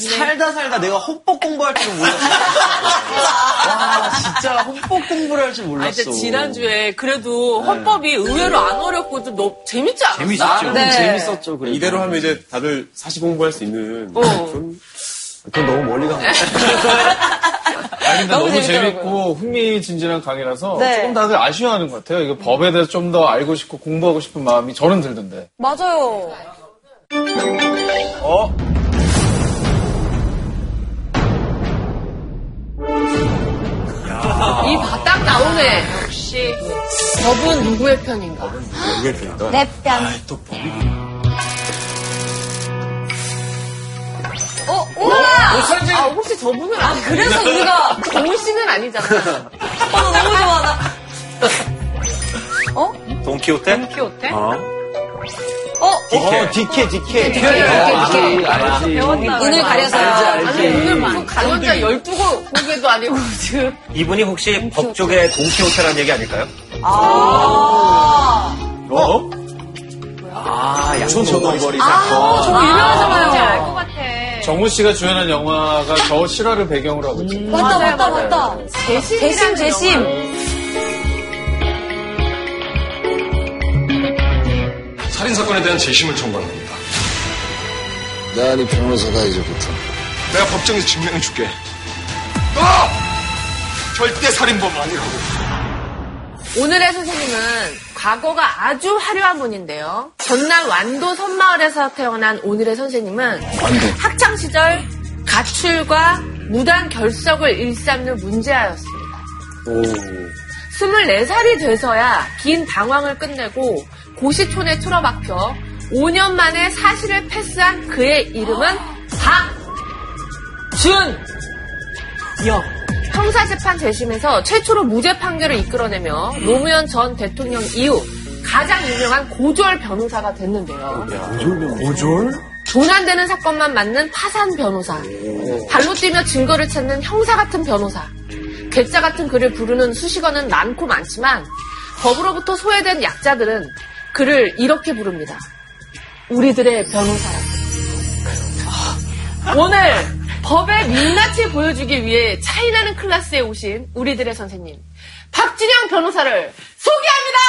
살다 살다 내가 헌법 공부할 줄은 몰랐어. 와, 진짜 헌법 공부를 할 줄 몰랐어. 아니, 진짜 지난주에 그래도 헌법이 의외로 안 어렵고 좀 너, 재밌지 않았어? 나름 네. 재밌었죠. 그래도. 이대로 하면 이제 다들 사시 공부할 수 있는 어. 그런 그건 너무 멀리 간 거야. 아니, 근데 너무 너무. 재밌고 흥미진진한 강의라서 네. 조금 다들 아쉬워하는 것 같아요. 이거 법에 대해서 좀 더 알고 싶고 공부하고 싶은 마음이 저는 들던데. 맞아요. 어? 이 바닥 나오네. 역시. 법은 누구의 편인가? 그게 되니까 내 편. 어, 우와! 아, 혹시 저분은 아니, 그래서 우리가, 정우 씨는 아니잖아. 어, 너무 좋아, 나. 어? 돈키호테? 키호테? 어. 어? 디케, 디케, 디케. 디케, 알지, 알지. 눈을 가려서요. 아니, 오늘 무슨 강연자 12곡에도 아니고 지금. 이분이 혹시 법 쪽의 동키호테라는 얘기 아닐까요? 아. 어? 아, 약촌오거리 아, 사건. 저거 유명하잖아요. 알 것 같아. 정우 씨가 주연한 영화가 저 실화를 배경으로 하고 있죠. 맞다, 맞다, 맞다. 재심, 재심. 사건에 대한 재심을 청구합니다. 나니 변호사다 이제부터 내가 법정에서 증명해 줄게. 너! 절대 살인범 아니라고. 오늘의 선생님은 과거가 아주 화려한 분인데요. 전남 완도 섬마을에서 태어난 오늘의 선생님은 학창 시절 가출과 무단 결석을 일삼는 문제아였습니다. 24살이 돼서야 긴 방황을 끝내고 고시촌에 틀어박혀 5년 만에 사실을 패스한 그의 이름은 박준혁. 형사재판 재심에서 최초로 무죄 판결을 이끌어내며 노무현 전 대통령 이후 가장 유명한 고졸 변호사가 됐는데요. 고졸? 돈안 되는 사건만 맞는 파산 변호사. 발로 뛰며 증거를 찾는 형사 같은 변호사. 괴짜 같은 그를 부르는 수식어는 많고 많지만 법으로부터 소외된 약자들은 그를 이렇게 부릅니다. 우리들의 변호사라. 오늘 법의 민낯을 보여주기 위해 차이나는 클래스에 오신 우리들의 선생님 박진영 변호사를 소개합니다.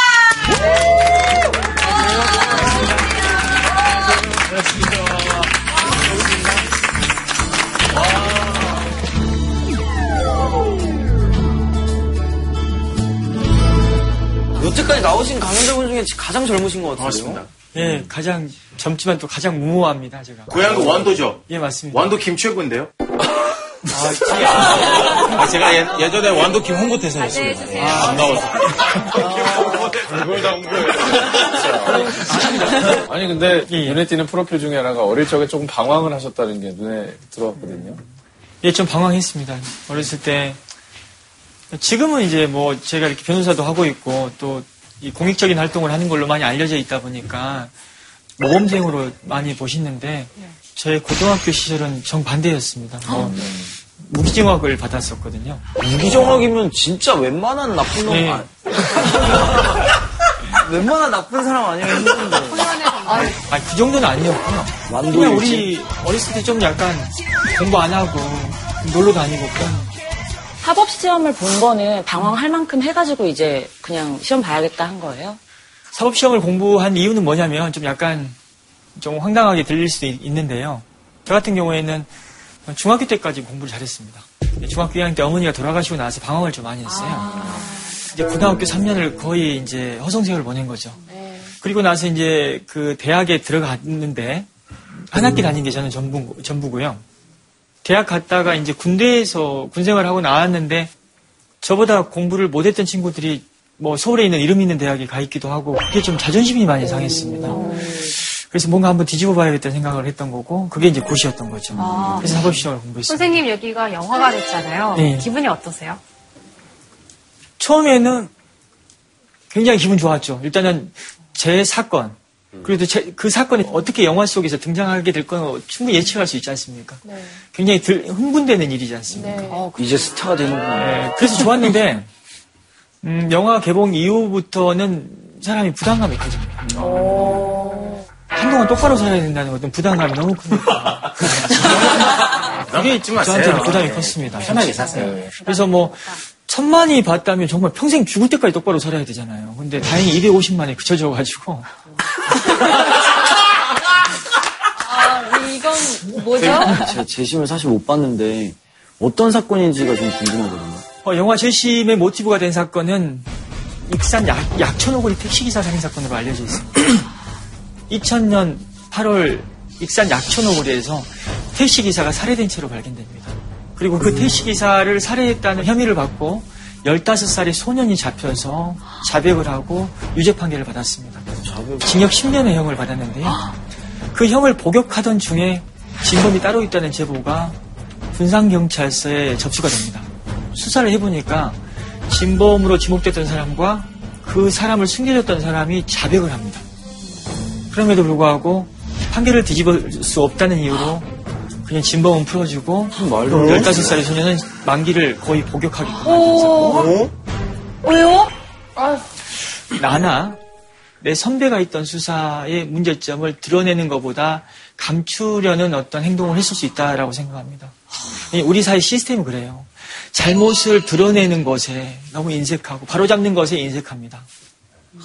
여태까지 나오신 강연자분 중에 가장 젊으신 것 같아요. 고맙습니다. 예, 가장 젊지만 또 가장 무모합니다, 제가. 고향도 완도죠? 예, 맞습니다. 완도 김최구인데요? 아, 제가 예, 전에 완도 김 홍보대사였어요. 아, 안 나와서. 그걸 다 홍보해. 아니, 근데 이 눈에 띄는 프로필 중에 하나가 어릴 적에 조금 방황을 하셨다는 게 눈에 들어왔거든요. 예, 좀 방황했습니다. 어렸을 때. 지금은 이제 뭐 제가 이렇게 변호사도 하고 있고 또이 공익적인 활동을 하는 걸로 많이 알려져 있다 보니까 모범생으로 많이 보시는데 저의 고등학교 시절은 정반대였습니다. 뭐 무기징역을 받았었거든요. 무기정학이면 진짜 웬만한 나쁜 놈, 네. 아, 웬만한 나쁜 사람 아니면 힘든데. 아, 그 정도는 아니었고요. 완도 그냥. 우리 어렸을 때 좀 약간 공부 안 하고 놀러 다니고 그냥 사법 시험을 본 거는 방황할 만큼 해가지고 이제 그냥 시험 봐야겠다 한 거예요? 사법 시험을 공부한 이유는 뭐냐면 좀 약간 좀 황당하게 들릴 수도 있- 있는데요. 저 같은 경우에는 중학교 때까지 공부를 잘했습니다. 중학교 2학년 때 어머니가 돌아가시고 나서 방황을 좀 많이 했어요. 이제 고등학교 3년을 거의 이제 허송세월을 보낸 거죠. 그리고 나서 이제 그 대학에 들어갔는데 한 학기 다닌 게 저는 전부, 전부고요. 대학 갔다가 이제 군대에서 군생활을 하고 나왔는데 저보다 공부를 못했던 친구들이 뭐 서울에 있는 이름 있는 대학에 가 있기도 하고 그게 좀 자존심이 많이 상했습니다. 그래서 뭔가 한번 뒤집어 봐야겠다는 생각을 했던 거고 그게 이제 고시였던 거죠. 그래서 사법시험을 공부했습니다. 선생님 여기가 영화가 됐잖아요. 네. 기분이 어떠세요? 처음에는 굉장히 기분 좋았죠. 일단은 제 사건 그래도 제- 그 사건이 어떻게 영화 속에서 등장하게 될 건 충분히 예측할 수 있지 않습니까? 굉장히 들- 흥분되는 일이지 않습니까? 이제 스타가 되는구나. 네, 그래서 좋았는데 음, 영화 개봉 이후부터는 사람이 부담감이 커집니다. 한동안 똑바로 살아야 된다는 어떤 부담감이 너무 큽니다. 그게. 저한테는 부담이 네. 컸습니다. 편하게 사세요. 네. 그래서 뭐 천만이 봤다면 정말 평생 죽을 때까지 똑바로 살아야 되잖아요. 근데 다행히 250만에 그쳐져가지고 아, 이건 뭐죠? 제가 재심을 사실 못 봤는데 어떤 사건인지가 좀 궁금하거든요. 어, 영화 재심의 모티브가 된 사건은 익산 약, 약천오거리 택시기사 살인 사건으로 알려져 있습니다. 2000년 8월 익산 약천오거리에서 택시기사가 살해된 채로 발견됩니다. 그리고 그 택시기사를 살해했다는 혐의를 받고 15살의 소년이 잡혀서 자백을 하고 유죄 판결을 받았습니다. 징역 10년의 형을 받았는데요. 그 형을 복역하던 중에 진범이 따로 있다는 제보가 분산경찰서에 접수가 됩니다. 수사를 해보니까 진범으로 지목됐던 사람과 그 사람을 숨겨줬던 사람이 자백을 합니다. 그럼에도 불구하고 판결을 뒤집을 수 없다는 이유로 그냥 진범은 풀어주고 15살의 소년은 만기를 거의 복역하게끔 오, 왜요? 나나 내 선배가 있던 수사의 문제점을 드러내는 것보다 감추려는 어떤 행동을 했을 수 있다라고 생각합니다. 이 우리 사회 시스템이 그래요. 잘못을 드러내는 것에 너무 인색하고 바로잡는 것에 인색합니다.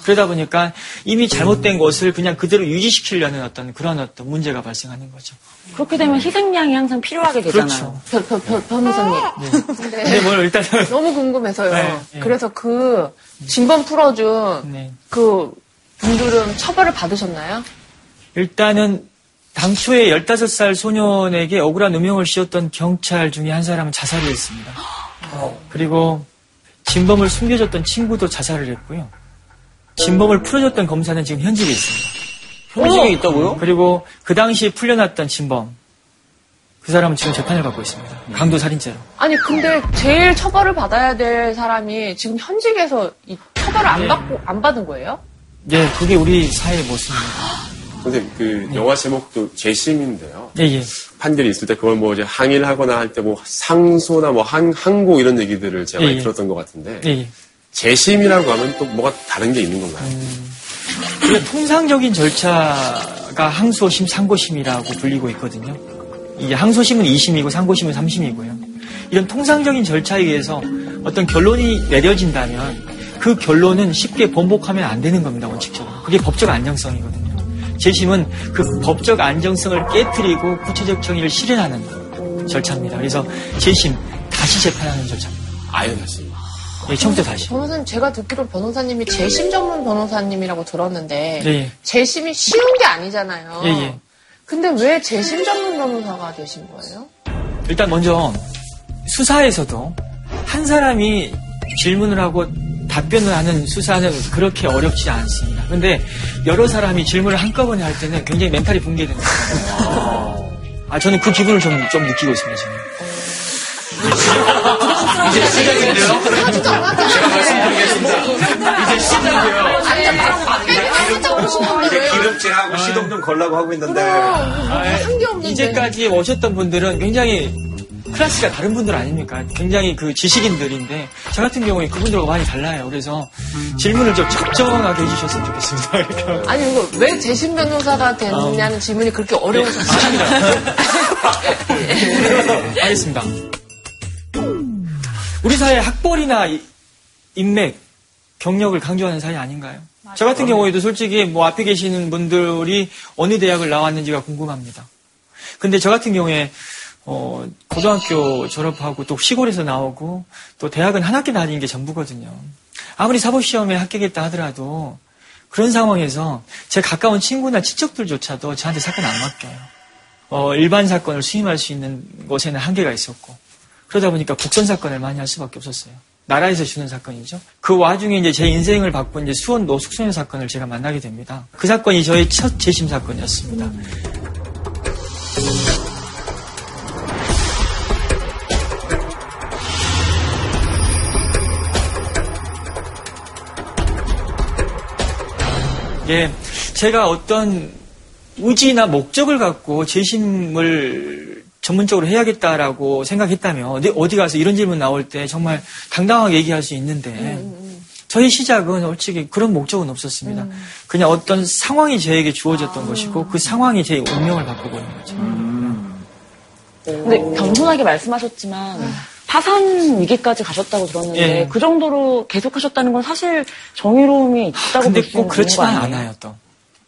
그러다 보니까 이미 잘못된 것을 그냥 그대로 유지시키려는 어떤 그런 어떤 문제가 발생하는 거죠. 그렇게 되면 희생양이 항상 필요하게 되잖아요. 그렇죠. 변, 변, 변, 변호사님. 근데 근데 뭘 일단 너무 궁금해서요. 네, 네. 그래서 그 진범 풀어준 네. 그 분들은 처벌을 받으셨나요? 일단은 당초에 15살 소년에게 억울한 누명을 씌웠던 경찰 중에 한 사람은 자살을 했습니다. 그리고 진범을 숨겨줬던 친구도 자살을 했고요. 진범을 풀어줬던 검사는 지금 현직에 있습니다. 현직에 있다고요? 그리고 그 당시에 풀려났던 진범 그 사람은 지금 재판을 받고 있습니다. 강도 살인죄로. 아니 근데 제일 처벌을 받아야 될 사람이 지금 현직에서 이 처벌을 안 네. 받고 안 받은 거예요? 예, 그게 우리 사회의 모습입니다. 선생님, 그 영화 제목도 재심인데요. 예, 예. 판결이 있을 때 그걸 뭐 이제 항의를 하거나 할 때 뭐 상소나 뭐 항, 항고 이런 얘기들을 제가 예, 많이 예. 들었던 것 같은데 예, 예. 재심이라고 하면 또 뭐가 다른 게 있는 건가요? 우리가 통상적인 절차가 항소심, 상고심이라고 불리고 있거든요. 이 항소심은 2심이고 상고심은 3심이고요. 이런 통상적인 절차에 의해서 어떤 결론이 내려진다면 그 결론은 쉽게 번복하면 안 되는 겁니다, 원칙적으로. 그게 법적 안정성이거든요. 재심은 그 법적 안정성을 깨뜨리고 구체적 정의를 실현하는 절차입니다. 그래서 재심, 다시 재판하는 절차입니다. 아예 다시. 예, 처음부터 다시. 변호사님 제가 듣기로 변호사님이 재심 전문 변호사님이라고 들었는데 예, 예. 재심이 쉬운 게 아니잖아요. 예, 예. 근데 왜 재심 전문 변호사가 되신 거예요? 일단 먼저 수사에서도 한 사람이 질문을 하고 답변을 하는 수사는 그렇게 어렵지 않습니다. 근데 여러 사람이 질문을 한꺼번에 할 때는 굉장히 멘탈이 붕괴됩니다. 아, 저는 그 기분을 좀, 좀 느끼고 있습니다, 지금. 이제 시작인데요? 제가 말씀드리겠습니다. 이제 시작이에요. 이제 기름칠하고 시동 좀 걸라고 하고 있는데. 한게 없는데. 이제까지 오셨던 분들은 굉장히 클래스가 다른 분들 아닙니까? 굉장히 그 지식인들인데, 저 같은 경우에 그분들과 많이 달라요. 그래서 질문을 좀 적정하게 해주셨으면 좋겠습니다. 이렇게. 아니 이거 왜 재심 변호사가 됐냐는 질문이 그렇게 어려우셨어요? 알겠습니다. 우리 사회 학벌이나 이- 인맥, 경력을 강조하는 사회 아닌가요? 저 같은 경우에도 솔직히 뭐 앞에 계시는 분들이 어느 대학을 나왔는지가 궁금합니다. 근데 저 같은 경우에 어, 고등학교 졸업하고 또 시골에서 나오고 또 대학은 한 학기 다닌 게 전부거든요. 아무리 사법시험에 합격했다 하더라도 그런 상황에서 제 가까운 친구나 친척들조차도 저한테 사건 안 맡겨요. 어, 일반 사건을 수임할 수 있는 곳에는 한계가 있었고 그러다 보니까 국선 사건을 많이 할 수밖에 없었어요. 나라에서 주는 사건이죠. 그 와중에 이제 제 인생을 바꾼 이제 수원 노숙소년 사건을 제가 만나게 됩니다. 그 사건이 저의 첫 재심 사건이었습니다. 예, 제가 어떤 의지나 목적을 갖고 재심을 전문적으로 해야겠다라고 생각했다면 어디, 어디 가서 이런 질문 나올 때 정말 당당하게 얘기할 수 있는데 저희 시작은 솔직히 그런 목적은 없었습니다. 그냥 어떤 상황이 저에게 주어졌던 것이고 그 상황이 제 운명을 바꾸고 있는 거죠. 근데 겸손하게 말씀하셨지만 파산 위기까지 가셨다고 들었는데 예. 그 정도로 계속하셨다는 건 사실 정의로움이 있다고 근데 꼭 그렇지만 아니에요? 않아요, 또.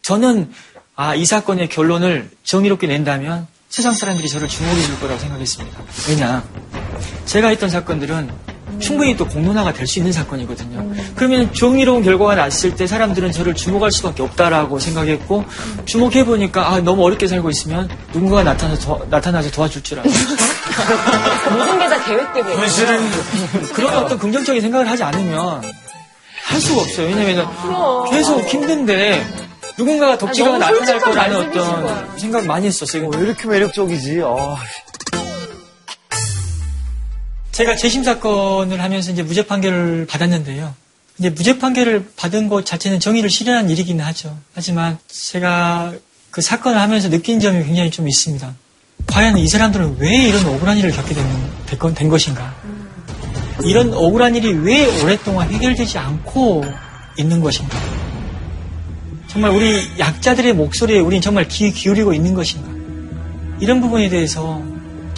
저는, 아, 이 사건의 결론을 정의롭게 낸다면 세상 사람들이 저를 주목해 줄 거라고 생각했습니다. 왜냐. 제가 했던 사건들은 충분히 또 공론화가 될 수 있는 사건이거든요. 그러면 정의로운 결과가 났을 때 사람들은 저를 주목할 수밖에 없다라고 생각했고, 주목해 보니까, 아, 너무 어렵게 살고 있으면 누군가가 나타나서, 도- 나타나서 도와줄 줄 알아요. 모든 게 다 계획되고 현실은 그런 어떤 긍정적인 생각을 하지 않으면 할 수가 없어요. 왜냐면 계속 힘든데 누군가가 덕지가 너무 나타날 거라는 어떤 거야. 생각 많이 했었어요. 왜 이렇게 매력적이지? 아, 제가 재심 사건을 하면서 이제 무죄 판결을 받았는데요. 이제 무죄 판결을 받은 것 자체는 정의를 실현한 일이긴 하죠. 하지만 제가 그 사건을 하면서 느낀 점이 굉장히 좀 있습니다. 과연 이 사람들은 왜 이런 억울한 일을 겪게 된, 된 건- 된 것인가? 이런 억울한 일이 왜 오랫동안 해결되지 않고 있는 것인가? 정말 우리 약자들의 목소리에 우리는 정말 귀 기울이고 있는 것인가? 이런 부분에 대해서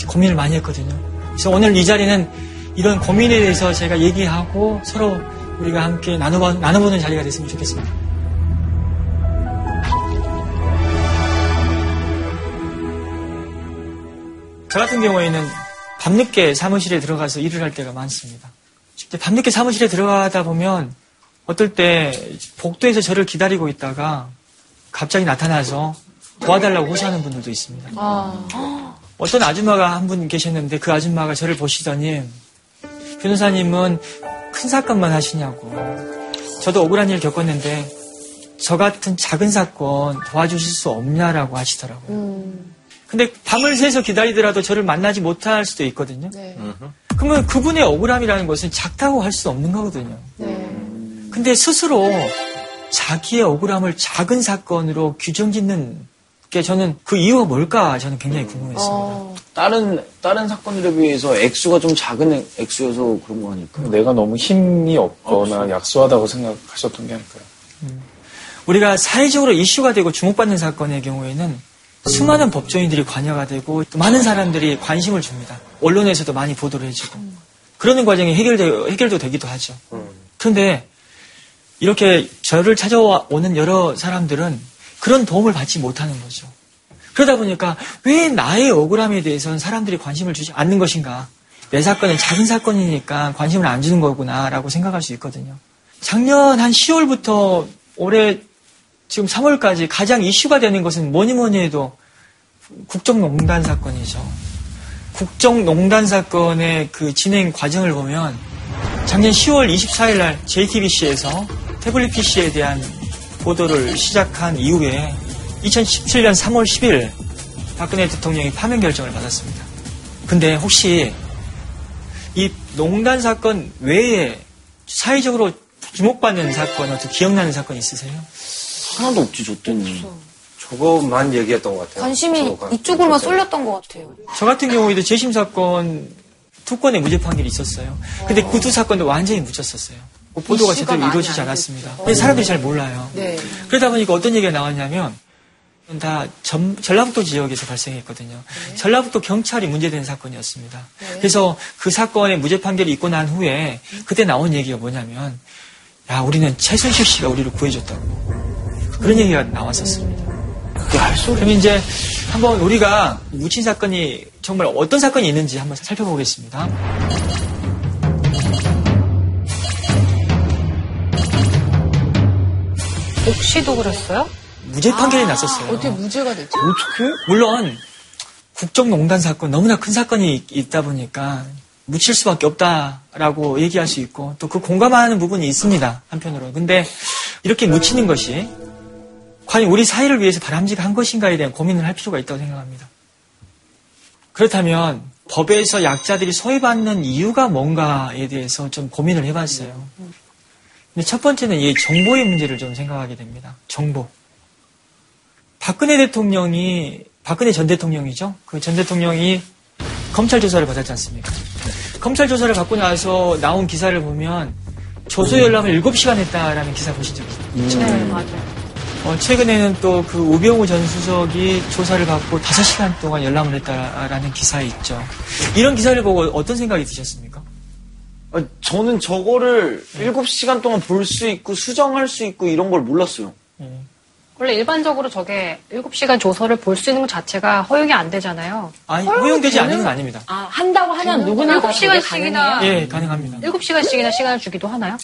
고민을 많이 했거든요. 그래서 오늘 이 자리는 이런 고민에 대해서 제가 얘기하고 서로 우리가 함께 나눠보, 나눠보는 자리가 됐으면 좋겠습니다. 저 같은 경우에는 밤늦게 사무실에 들어가서 일을 할 때가 많습니다. 밤늦게 사무실에 들어가다 보면 어떨 때 복도에서 저를 기다리고 있다가 갑자기 나타나서 도와달라고 호소하는 분들도 있습니다. 어떤 아줌마가 한 분 계셨는데 그 아줌마가 저를 보시더니 변호사님은 큰 사건만 하시냐고 저도 억울한 일 겪었는데 저 같은 작은 사건 도와주실 수 없냐라고 하시더라고요. 근데 밤을 새서 기다리더라도 저를 만나지 못할 수도 있거든요. 그러면 그분의 억울함이라는 것은 작다고 할 수 없는 거거든요. 근데 스스로 자기의 억울함을 작은 사건으로 규정짓는 게 저는 그 이유가 뭘까 저는 굉장히 궁금했습니다. 다른, 다른 사건들에 비해서 액수가 좀 작은 액수여서 그런 거 아닐까요? 내가 너무 힘이 없거나 약소하다고 생각하셨던 게 아닐까요? 우리가 사회적으로 이슈가 되고 주목받는 사건의 경우에는 수많은 법조인들이 관여가 되고 또 많은 사람들이 관심을 줍니다. 언론에서도 많이 보도를 해주고 그러는 과정이 해결되, 해결도 되기도 하죠. 그런데 이렇게 저를 찾아오는 여러 사람들은 그런 도움을 받지 못하는 거죠. 그러다 보니까 왜 나의 억울함에 대해서는 사람들이 관심을 주지 않는 것인가? 내 사건은 작은 사건이니까 관심을 안 주는 거구나라고 생각할 수 있거든요. 작년 한 10월부터 올해 지금 3월까지 가장 이슈가 되는 것은 뭐니 뭐니 해도 국정농단 사건이죠. 국정농단 사건의 그 진행 과정을 보면 작년 10월 24일 날 JTBC에서 태블릿 PC에 대한 보도를 시작한 이후에 2017년 3월 10일 박근혜 대통령이 파면 결정을 받았습니다. 근데 혹시 이 농단 사건 외에 사회적으로 주목받는 사건, 어떤 기억나는 사건 있으세요? 하나도 없지, 저 때는. 저거만 얘기했던 것 같아요. 관심이. 이쪽으로만 쏠렸던 것 같아요. 저 같은 경우에도 재심 사건 두 건의 무죄 판결이 있었어요. 근데 그 두 사건도 완전히 묻혔었어요. 그 보도가 제대로 이루어지지 안 않았습니다. 사람들이 잘 몰라요. 네. 그러다 보니까 어떤 얘기가 나왔냐면 다 전, 전라북도 지역에서 발생했거든요. 전라북도 경찰이 문제된 사건이었습니다. 그래서 그 사건의 무죄 판결이 있고 난 후에 그때 나온 얘기가 뭐냐면 야 우리는 최순실 씨가 우리를 구해줬다고 그런 얘기가 나왔었습니다. 그럼 이제 한번 우리가 묻힌 사건이 정말 어떤 사건이 있는지 한번 살펴보겠습니다. 옥시도 그랬어요? 무죄 판결이 났었어요. 어떻게 무죄가 됐지? 물론 국정농단 사건 너무나 큰 사건이 있- 있다 보니까 묻힐 수밖에 없다라고 얘기할 수 있고 또 그 공감하는 부분이 있습니다 한편으로 근데 이렇게 묻히는 것이 과연 우리 사회를 위해서 바람직한 것인가에 대한 고민을 할 필요가 있다고 생각합니다 그렇다면 법에서 약자들이 소외받는 이유가 뭔가에 대해서 좀 고민을 해봤어요 근데 첫 번째는 이 정보의 문제를 좀 생각하게 됩니다 정보 박근혜 대통령이 박근혜 전 대통령이죠. 그 전 대통령이 검찰 조사를 받았지 않습니까? 검찰 조사를 받고 나서 나온 기사를 보면 조소 열람을 7시간 했다라는 기사 보신 적 있죠? 네, 맞아요. 어, 최근에는 또 그 우병우 전 수석이 조사를 받고 5시간 동안 열람을 했다라는 기사에 있죠. 이런 기사를 보고 어떤 생각이 드셨습니까? 아, 저는 저거를 7시간 동안 볼 수 있고 수정할 수 있고 이런 걸 몰랐어요. 원래 일반적으로 저게 7시간 조서를 볼 수 있는 것 자체가 허용이 안 되잖아요. 아니, 허용되지 않는 건 아닙니다. 아, 한다고 하면 누구나 다 7시간씩이나 예, 가능합니다. 7시간씩이나 시간을 주기도 하나요?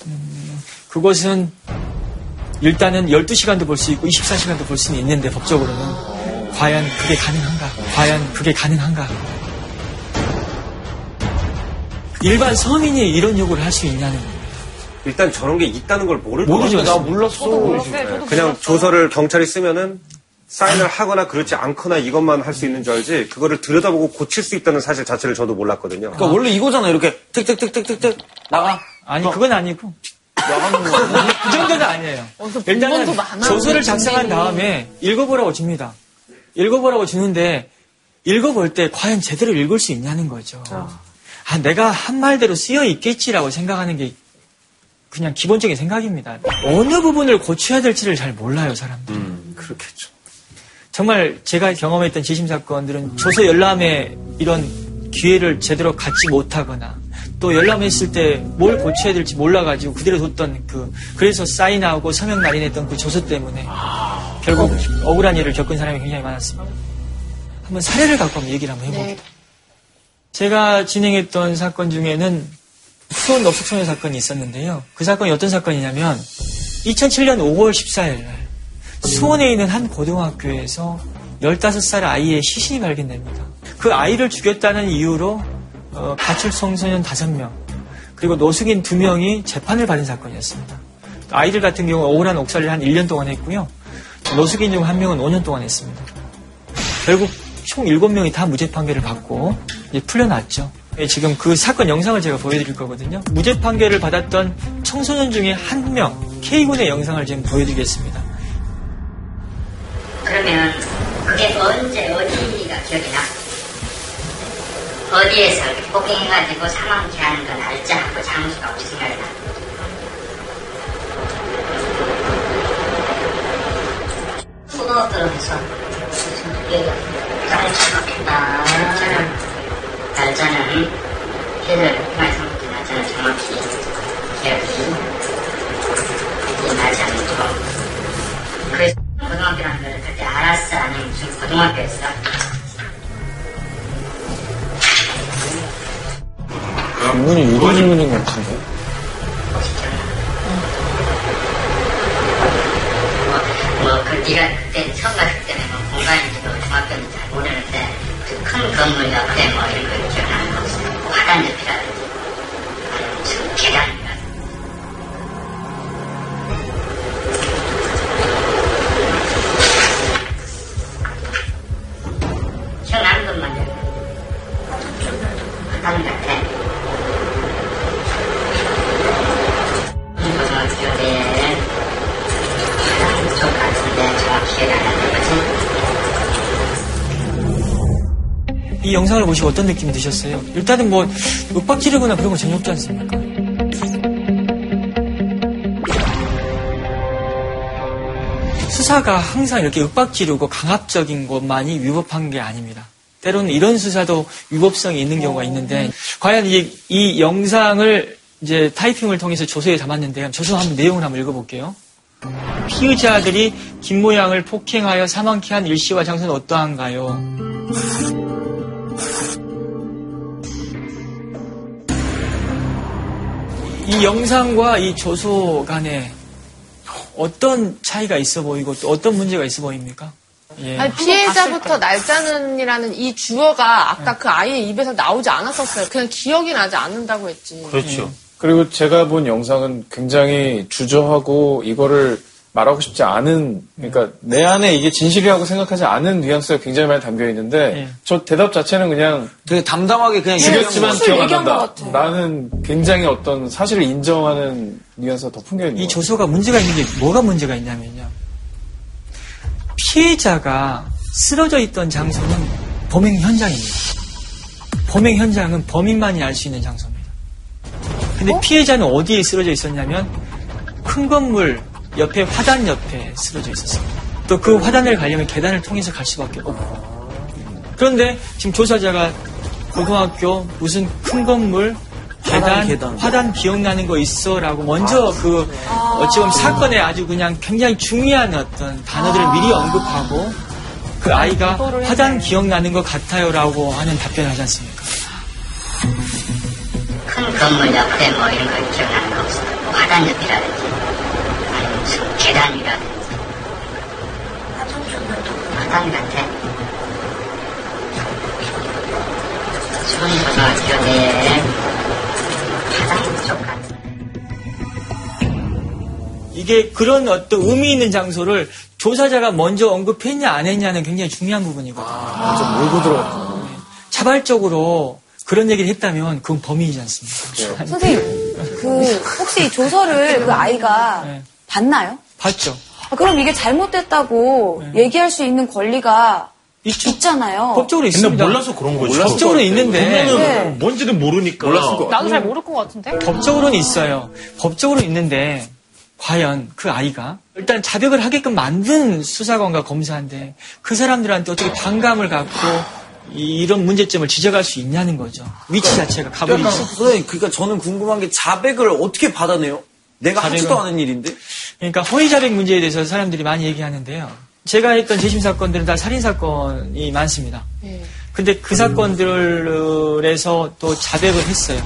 그것은 일단은 12시간도 볼 수 있고 24시간도 볼 수는 있는데 법적으로는 과연 그게 가능한가? 과연 그게 가능한가? 일반 서민이 이런 요구를 할 수 있냐는 겁니다. 일단 저런 게 있다는 걸 모를 모르죠. 것 같아요. 나 몰랐어. 저도 몰랐어요. 저도 그냥 몰랐어요. 조서를 경찰이 쓰면은 사인을 하거나 그렇지 않거나 이것만 할 수 있는 줄 알지 그거를 들여다보고 고칠 수 있다는 사실 자체를 저도 몰랐거든요. 그러니까 원래 이거잖아요. 이렇게 틱틱틱틱틱틱 나가. 아니, 그건 아니고. 나가는 거. 그 정도는 아니에요. 일단은. 조서를 작성한 다음에 읽어보라고 줍니다. 읽어보라고 주는데 읽어볼 때 과연 제대로 읽을 수 있냐는 거죠. 아, 내가 한 말대로 쓰여 있겠지라고 생각하는 게 그냥 기본적인 생각입니다. 어느 부분을 고쳐야 될지를 잘 몰라요, 사람들. 음, 그렇겠죠. 정말 제가 경험했던 지심 사건들은 조서 열람에 이런 기회를 제대로 갖지 못하거나 또 열람했을 때 뭘 고쳐야 될지 몰라가지고 그대로 뒀던 그 그래서 사인하고 서명 날인했던 그 조서 때문에 결국 억울한 일을 겪은 사람이 굉장히 많았습니다. 한번 사례를 갖고 한번 얘기를 한번 해볼게요. 제가 진행했던 사건 중에는 수원 넙숙소녀 사건이 있었는데요. 그 사건이 어떤 사건이냐면 2007년 5월 14일 날 수원에 있는 한 고등학교에서 15살 아이의 시신이 발견됩니다. 그 아이를 죽였다는 이유로 어, 가출 청소년 5명 그리고 노숙인 2명이 재판을 받은 사건이었습니다. 아이들 같은 경우 억울한 옥살이를 한 1년 동안 했고요. 노숙인 중 한 명은 5년 동안 했습니다. 결국 총 7명이 다 무죄 판결을 받고 이제 풀려났죠. 예, 지금 그 사건 영상을 제가 보여드릴 거거든요. 무죄 판결을 받았던 청소년 중에 한 명, K군의 영상을 지금 보여드리겠습니다. 그러면 그게 언제 어디가 기억이 나? 어디에서 이렇게 폭행해가지고 사망케 하는 건 날짜하고 장소가 혹시 생각이 나? 초등학교에서 날짜 말씀드린 정확히 기억이 나지. 그래서 고등학교라는 걸 그때 알았어? 아니면 무슨 고등학교였어? 질문이 유도 질문인 것 같은데. 뭐, 그, 네가 그때 처음 갔을 때는 뭐, 공간인 중학교인지 잘 모르는데, 그 큰 건물 옆에 뭐, 이런 거. 뭐 화단 옆이라든지, 이 영상을 보시고 어떤 느낌이 드셨어요? 일단은 뭐 윽박 지르거나 그런 건 전혀 없지 않습니까? 수사가 항상 이렇게 윽박 지르고 강압적인 것만이 위법한 게 아닙니다. 때로는 이런 수사도 위법성이 있는 경우가 있는데 과연 이, 이 영상을 이제 타이핑을 통해서 조서에 담았는데 조서 한번 내용을 한번 읽어볼게요. 피의자들이 김모양을 폭행하여 사망케 한 일시와 장소는 어떠한가요? 이 영상과 이 조소 간에 어떤 차이가 있어 보이고 또 어떤 문제가 있어 보입니까? 예. 아니, 피해자부터 날짜는이라는 이 주어가 아까 그 아이의 입에서 나오지 않았었어요. 그냥 기억이 나지 않는다고 했지. 그렇죠. 그리고 제가 본 영상은 굉장히 주저하고 이거를 말하고 싶지 않은, 그러니까 내 안에 이게 진실이라고 생각하지 않은 뉘앙스가 굉장히 많이 담겨 있는데 저 대답 자체는 그냥 되게 담담하게 그냥 죽였지만 기억 안 난다. 나는 굉장히 어떤 사실을 인정하는 뉘앙스가 더 풍겨 있는 이 조서가 문제가 있는 게 뭐가 문제가 있냐면요. 피해자가 쓰러져 있던 장소는 범행 현장입니다. 범행 현장은 범인만이 알 수 있는 장소입니다. 근데 피해자는 어디에 쓰러져 있었냐면 큰 건물 옆에 화단 옆에 쓰러져 있었습니다. 또 그 화단을 가려면 계단을 통해서 갈 수밖에 없고. 그런데 지금 조사자가 고등학교 무슨 큰 건물 계단, 계단. 화단 기억나는 거 있어라고 먼저 그 어찌 보면 사건에 아주 그냥 굉장히 중요한 어떤 단어들을 미리 언급하고 그 아이가 화단 기억나는 것 같아요라고 하는 답변을 하지 않습니까? 큰 건물 옆에 뭐 이런 거 기억나는 거 없어요. 뭐 화단 옆이라든지 계단이라든지 화단 같아. 수원고등학교에 화단 쪽 같아. 이게 그런 어떤 의미 있는 장소를 조사자가 먼저 언급했냐 안 했냐는 굉장히 중요한 부분이거든요. 좀 몰고 들어갔구나. 자발적으로 그런 얘기를 했다면 그건 범인이지 않습니까? 선생님, 그 혹시 조서를 그 아이가 네. 봤나요? 봤죠. 아, 그럼 이게 잘못됐다고 얘기할 수 있는 권리가 있죠. 있잖아요. 법적으로 있습니다. 몰라서 그런 거죠. 법적으로 있는데 네. 뭔지는 모르니까. 나도 잘 모를 것 같은데? 법적으로는 있어요. 법적으로 있는데 과연 그 아이가 일단 자백을 하게끔 만든 수사관과 검사인데 그 사람들한테 어떻게 반감을 갖고 이- 이런 문제점을 지적할 수 있냐는 거죠. 위치 자체가. 약간 선생님, 그러니까 저는 궁금한 게 자백을 어떻게 받아내요? 내가 하지도 자백을- 않은 일인데? 그러니까 허위 자백 문제에 대해서 사람들이 많이 얘기하는데요. 제가 했던 재심 사건들은 다 살인 사건이 많습니다. 근데 그 사건들에서 또 자백을 했어요.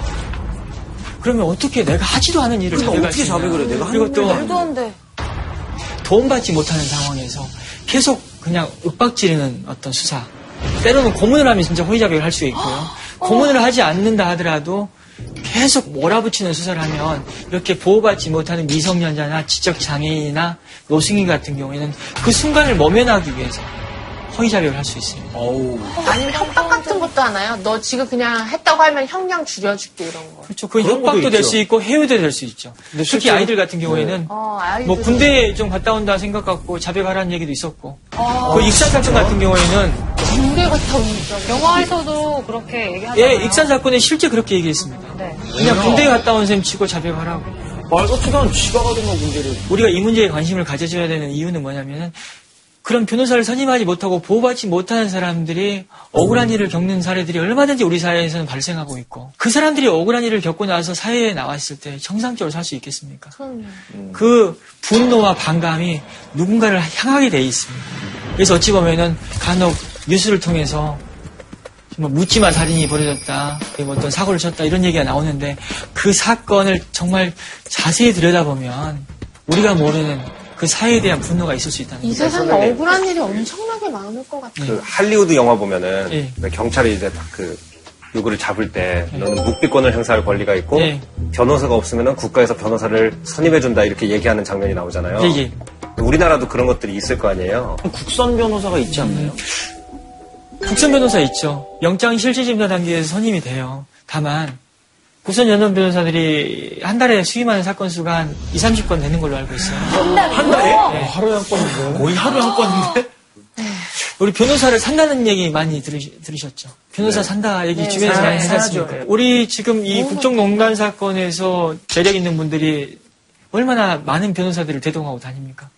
그러면 어떻게 내가 하지도 않은 일을 그러니까 자백할 어떻게. 자백을 해? 내가 그리고 하는 또 말도 안 돼. 도움받지 못하는 상황에서 계속 그냥 윽박지르는 어떤 수사. 때로는 고문을 하면 진짜 허위 자백을 할 수 있고요. 고문을 하지 않는다 하더라도 계속 몰아붙이는 수사를 하면 이렇게 보호받지 못하는 미성년자나 지적 장애인이나 노승인 같은 경우에는 그 순간을 모면하기 위해서 허위 자백을 할수 있습니다. 아니면 협박 같은 것도 하나요? 너 지금 그냥 했다고 하면 형량 줄여줄게 이런 거. 그렇죠. 그 그런 협박도 것도 될 있죠. 수 있고 해외도 될 수 있죠. 특히 실제로- 아이들 같은 경우에는 어, 아이들. 뭐 군대에 좀 갔다 온다 생각 갖고 자백하라는 얘기도 있었고 어. 그 익산 사건 같은 경우에는 군대 갔다 오니까. 영화에서도 그렇게 얘기하잖아요. 예, 익산 사건에 실제 그렇게 얘기했습니다. 네. 그냥 군대에 갔다 온 셈 치고 자백하라고. 말 같지도 않은 쥐가 가든가 문제를. 우리가 이 문제에 관심을 가져줘야 되는 이유는 뭐냐면은 그런 변호사를 선임하지 못하고 보호받지 못하는 사람들이 억울한 일을 겪는 사례들이 얼마든지 우리 사회에서는 발생하고 있고 그 사람들이 억울한 일을 겪고 나서 사회에 나왔을 때 정상적으로 살 수 있겠습니까? 그 분노와 반감이 누군가를 향하게 돼 있습니다. 그래서 어찌 보면은 간혹 뉴스를 통해서 뭐 묻지마 살인이 벌어졌다, 그리고 어떤 사고를 쳤다 이런 얘기가 나오는데 그 사건을 정말 자세히 들여다보면 우리가 모르는 그 사회에 대한 분노가 있을 수 있다는 이 거죠. 세상에 억울한 일이 엄청나게 많을 것 같아. 그 할리우드 영화 보면은 예. 왜 경찰이 이제 딱그 누구를 잡을 때 너는 묵비권을 행사할 권리가 있고 예. 변호사가 없으면 국가에서 변호사를 선임해준다 이렇게 얘기하는 장면이 나오잖아요. 예, 예. 우리나라도 그런 것들이 있을 거 아니에요. 국선 변호사가 있지 않나요? 국선 변호사 있죠. 영장 실질심사 단계에서 선임이 돼요. 다만 국선 연원 변호사들이 한 달에 수임하는 사건 수가 한 2, 30건 되는 걸로 알고 있어요. 한 달에? 네. 하루에 한 건인데. 거의 하루에 한 건인데? 우리 변호사를 산다는 얘기 많이 들으시, 들으셨죠? 변호사 산다 얘기 주변에서 사- 많이. 않습니까? 우리 지금 이 국정농단 사건에서 재력 있는 분들이 얼마나 많은 변호사들을 대동하고 다닙니까?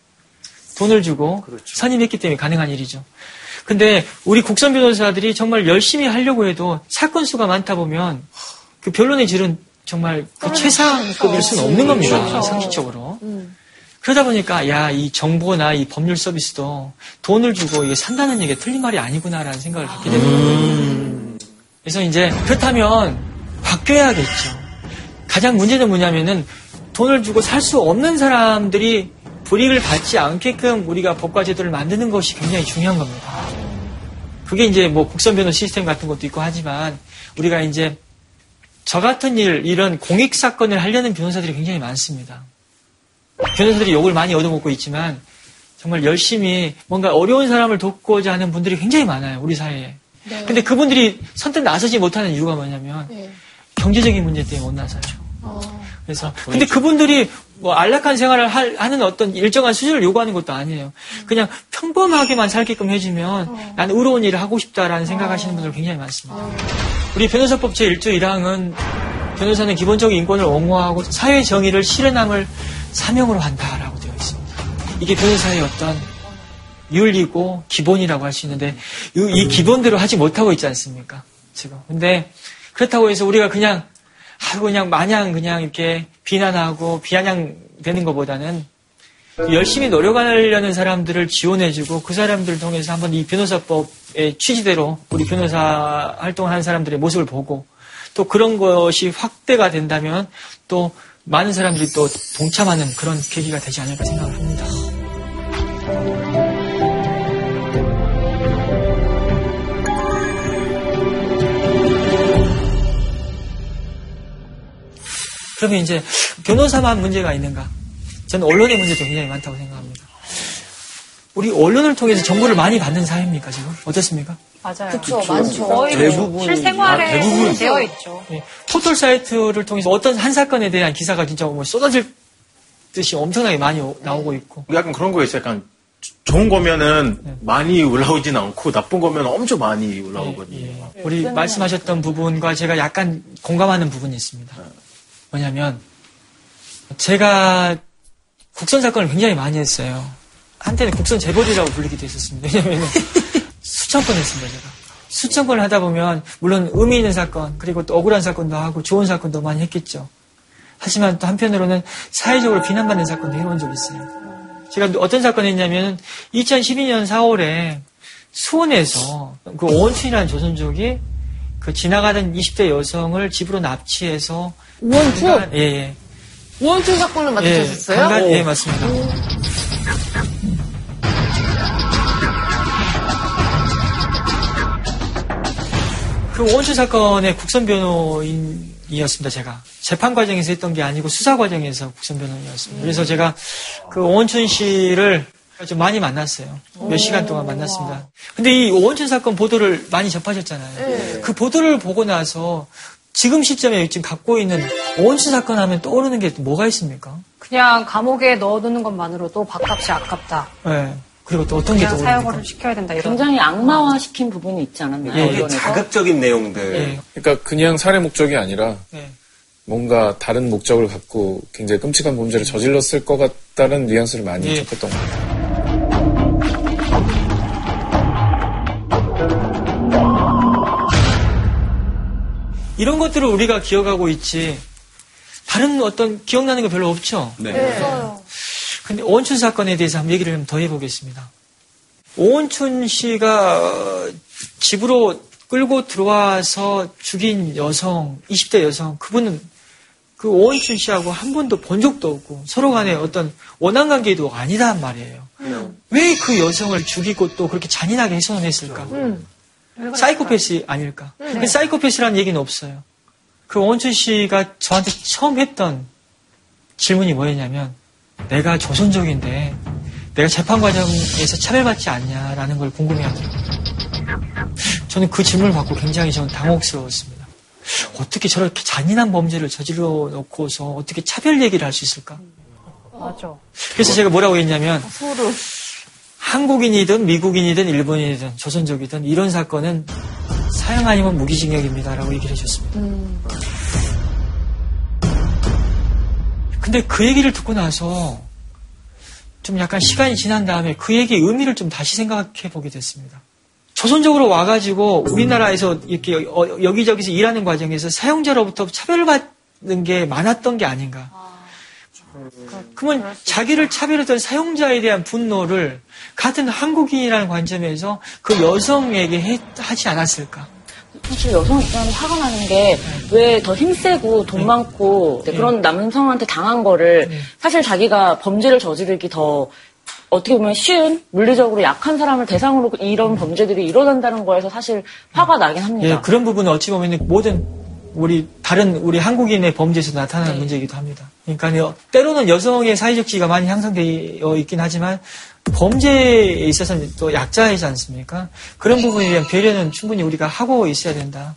돈을 주고 선임했기 때문에 가능한 일이죠. 근데 우리 국선 변호사들이 정말 열심히 하려고 해도 사건 수가 많다 보면 그 변론의 질은 정말 그 최상급일 수는 없는 겁니다. 상식적으로. 그러다 보니까 야 이 정보나 이 법률 서비스도 돈을 주고 이게 산다는 얘기가 틀린 말이 아니구나라는 생각을 갖게 되는 거예요. 그래서 이제 그렇다면 바뀌어야겠죠. 가장 문제는 뭐냐면은 돈을 주고 살 수 없는 사람들이 불이익을 받지 않게끔 우리가 법과 제도를 만드는 것이 굉장히 중요한 겁니다. 그게 이제 뭐 국선 변호 시스템 같은 것도 있고 하지만 우리가 이제 저 같은 일, 이런 공익 사건을 하려는 변호사들이 굉장히 많습니다. 변호사들이 욕을 많이 얻어먹고 있지만 정말 열심히 뭔가 어려운 사람을 돕고자 하는 분들이 굉장히 많아요, 우리 사회에. 네. 근데 그분들이 선뜻 나서지 못하는 이유가 뭐냐면 네. 경제적인 문제 때문에 못 나서죠. 어. 그래서 근데 그분들이 뭐 안락한 생활을 할- 하는 어떤 일정한 수준을 요구하는 것도 아니에요. 그냥 평범하게만 살게끔 해주면 난 의로운 일을 하고 싶다라는 생각하시는 분들 굉장히 많습니다. 우리 변호사법 제1조 1항은 변호사는 기본적인 인권을 옹호하고 사회 정의를 실현함을 사명으로 한다라고 되어 있습니다. 이게 변호사의 어떤 윤리고 기본이라고 할 수 있는데 이, 이 기본대로 하지 못하고 있지 않습니까? 지금. 근데 그렇다고 해서 우리가 그냥 아유 그냥 마냥 그냥 이렇게 비난하고 비아냥 되는 것보다는 열심히 노력하려는 사람들을 지원해주고 그 사람들을 통해서 한번 이 변호사법의 취지대로 우리 변호사 활동하는 사람들의 모습을 보고 또 그런 것이 확대가 된다면 또 많은 사람들이 또 동참하는 그런 계기가 되지 않을까 생각을 합니다. 그러면 이제 변호사만 문제가 있는가? 저는 언론의 문제도 굉장히 많다고 생각합니다. 우리 언론을 통해서 정보를 많이 받는 사회입니까 지금? 어떻습니까? 맞아요. 그쵸, 많죠. 거의 대부분. 실생활에 아, 대부분. 되어 있죠. 예, 포털 사이트를 통해서 어떤 한 사건에 대한 기사가 진짜 뭐 쏟아질 듯이 엄청나게 많이 오- 나오고 있고. 약간 그런 거 있어요. 약간 좋은 거면은 많이 올라오진 않고 나쁜 거면 엄청 많이 올라오거든요. 우리 말씀하셨던 부분과 제가 약간 공감하는 부분이 있습니다. 뭐냐면 제가 국선 사건을 굉장히 많이 했어요. 한때는 국선 재벌이라고 불리기도 했었습니다. 왜냐면 수천 건 했습니다, 제가. 수천 건을 하다 보면 물론 의미 있는 사건 그리고 또 억울한 사건도 하고 좋은 사건도 많이 했겠죠. 하지만 또 한편으로는 사회적으로 비난받는 사건도 해본 적이 있어요. 제가 어떤 사건을 했냐면 2012년 4월에 수원에서 그 오원춘이라는 조선족이 그 지나가던 20대 여성을 집으로 납치해서 오원춘? 예, 예. 오원춘 사건을 맡으셨어요? 예, 예, 맞습니다. 그 오원춘 사건의 국선 변호인이었습니다, 제가. 재판 과정에서 했던 게 아니고 수사 과정에서 국선 변호인이었습니다. 그래서 제가 그 오원춘 씨를 좀 많이 만났어요. 몇 시간 동안 만났습니다. 근데 이 오원춘 사건 보도를 많이 접하셨잖아요. 그 보도를 보고 나서 지금 시점에 지금 갖고 있는 오원춘 사건 하면 떠오르는 게 뭐가 있습니까? 그냥 감옥에 넣어두는 것만으로도 밥값이 아깝다. 네. 그리고 또 어떤 게 그냥 떠오릅니까? 사형을 시켜야 된다. 이런. 굉장히 악마화 시킨 부분이 있지 않았나요? 예, 언론에서? 자극적인 내용들. 그러니까 그냥 살해 목적이 아니라 네. 뭔가 다른 목적을 갖고 굉장히 끔찍한 범죄를 저질렀을 것 같다는 뉘앙스를 많이 예. 접했던 것 같아요. 이런 것들을 우리가 기억하고 있지. 다른 어떤 기억나는 거 별로 없죠? 네. 근데 오원춘 사건에 대해서 한번 얘기를 좀 더 해보겠습니다. 오원춘 씨가 집으로 끌고 들어와서 죽인 여성, 20대 여성, 그분은 그 오원춘 씨하고 한 번도 본 적도 없고 서로 간에 어떤 원한 관계도 아니란 말이에요. 왜그 여성을 죽이고 또 그렇게 잔인하게 훼손했을까? 사이코패스 아닐까? 근데 사이코패스라는 얘기는 없어요. 그 원춘 씨가 저한테 처음 했던 질문이 뭐였냐면 내가 조선족인데 내가 재판 과정에서 차별받지 않냐라는 걸 궁금해하더라고요. 저는 그 질문을 받고 굉장히 저는 당혹스러웠습니다. 어떻게 저렇게 잔인한 범죄를 저질러 놓고서 어떻게 차별 얘기를 할 수 있을까? 맞아. 그래서 제가 뭐라고 했냐면 소름. 한국인이든 미국인이든 일본인이든 조선족이든 이런 사건은 사형 아니면 무기징역입니다라고 얘기를 해줬습니다. 근데 그 얘기를 듣고 나서 좀 약간 시간이 지난 다음에 그 얘기의 의미를 좀 다시 생각해 보게 됐습니다. 조선적으로 와가지고 우리나라에서 이렇게 어- 여기저기서 일하는 과정에서 사용자로부터 차별받는 게 많았던 게 아닌가. 그러면 자기를 차별했던 사용자에 대한 분노를 같은 한국인이라는 관점에서 그 여성에게 해- 하지 않았을까? 사실 여성 입장에서 화가 나는 게 왜 더 힘세고 돈 많고 네. 그런 남성한테 당한 거를 사실 자기가 범죄를 저지르기 더 어떻게 보면 쉬운 물리적으로 약한 사람을 대상으로 이런 범죄들이 일어난다는 거에서 사실 화가 나긴 합니다. 예, 그런 부분은 어찌 보면 모든 우리 다른 우리 한국인의 범죄에서 나타나는 문제이기도 합니다. 그러니까 요 때로는 여성의 사회적 지위가 많이 향상되어 있긴 하지만 범죄에 있어서는 또 약자이지 않습니까? 그런 부분에 대한 배려는 충분히 우리가 하고 있어야 된다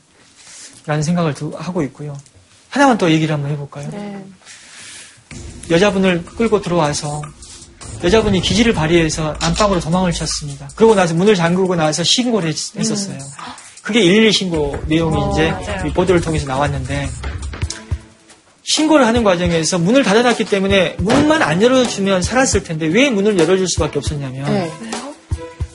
라는 생각을 두- 하고 있고요. 하나만 더 얘기를 한번 해볼까요? 여자분을 끌고 들어와서 여자분이 기지를 발휘해서 안방으로 도망을 쳤습니다. 그러고 나서 문을 잠그고 나서 신고를 했, 었어요 그게 112 신고 내용이 이제 이 보도를 통해서 나왔는데 신고를 하는 과정에서 문을 닫아놨기 때문에 문만 안 열어주면 살았을 텐데 왜 문을 열어줄 수밖에 없었냐면 네.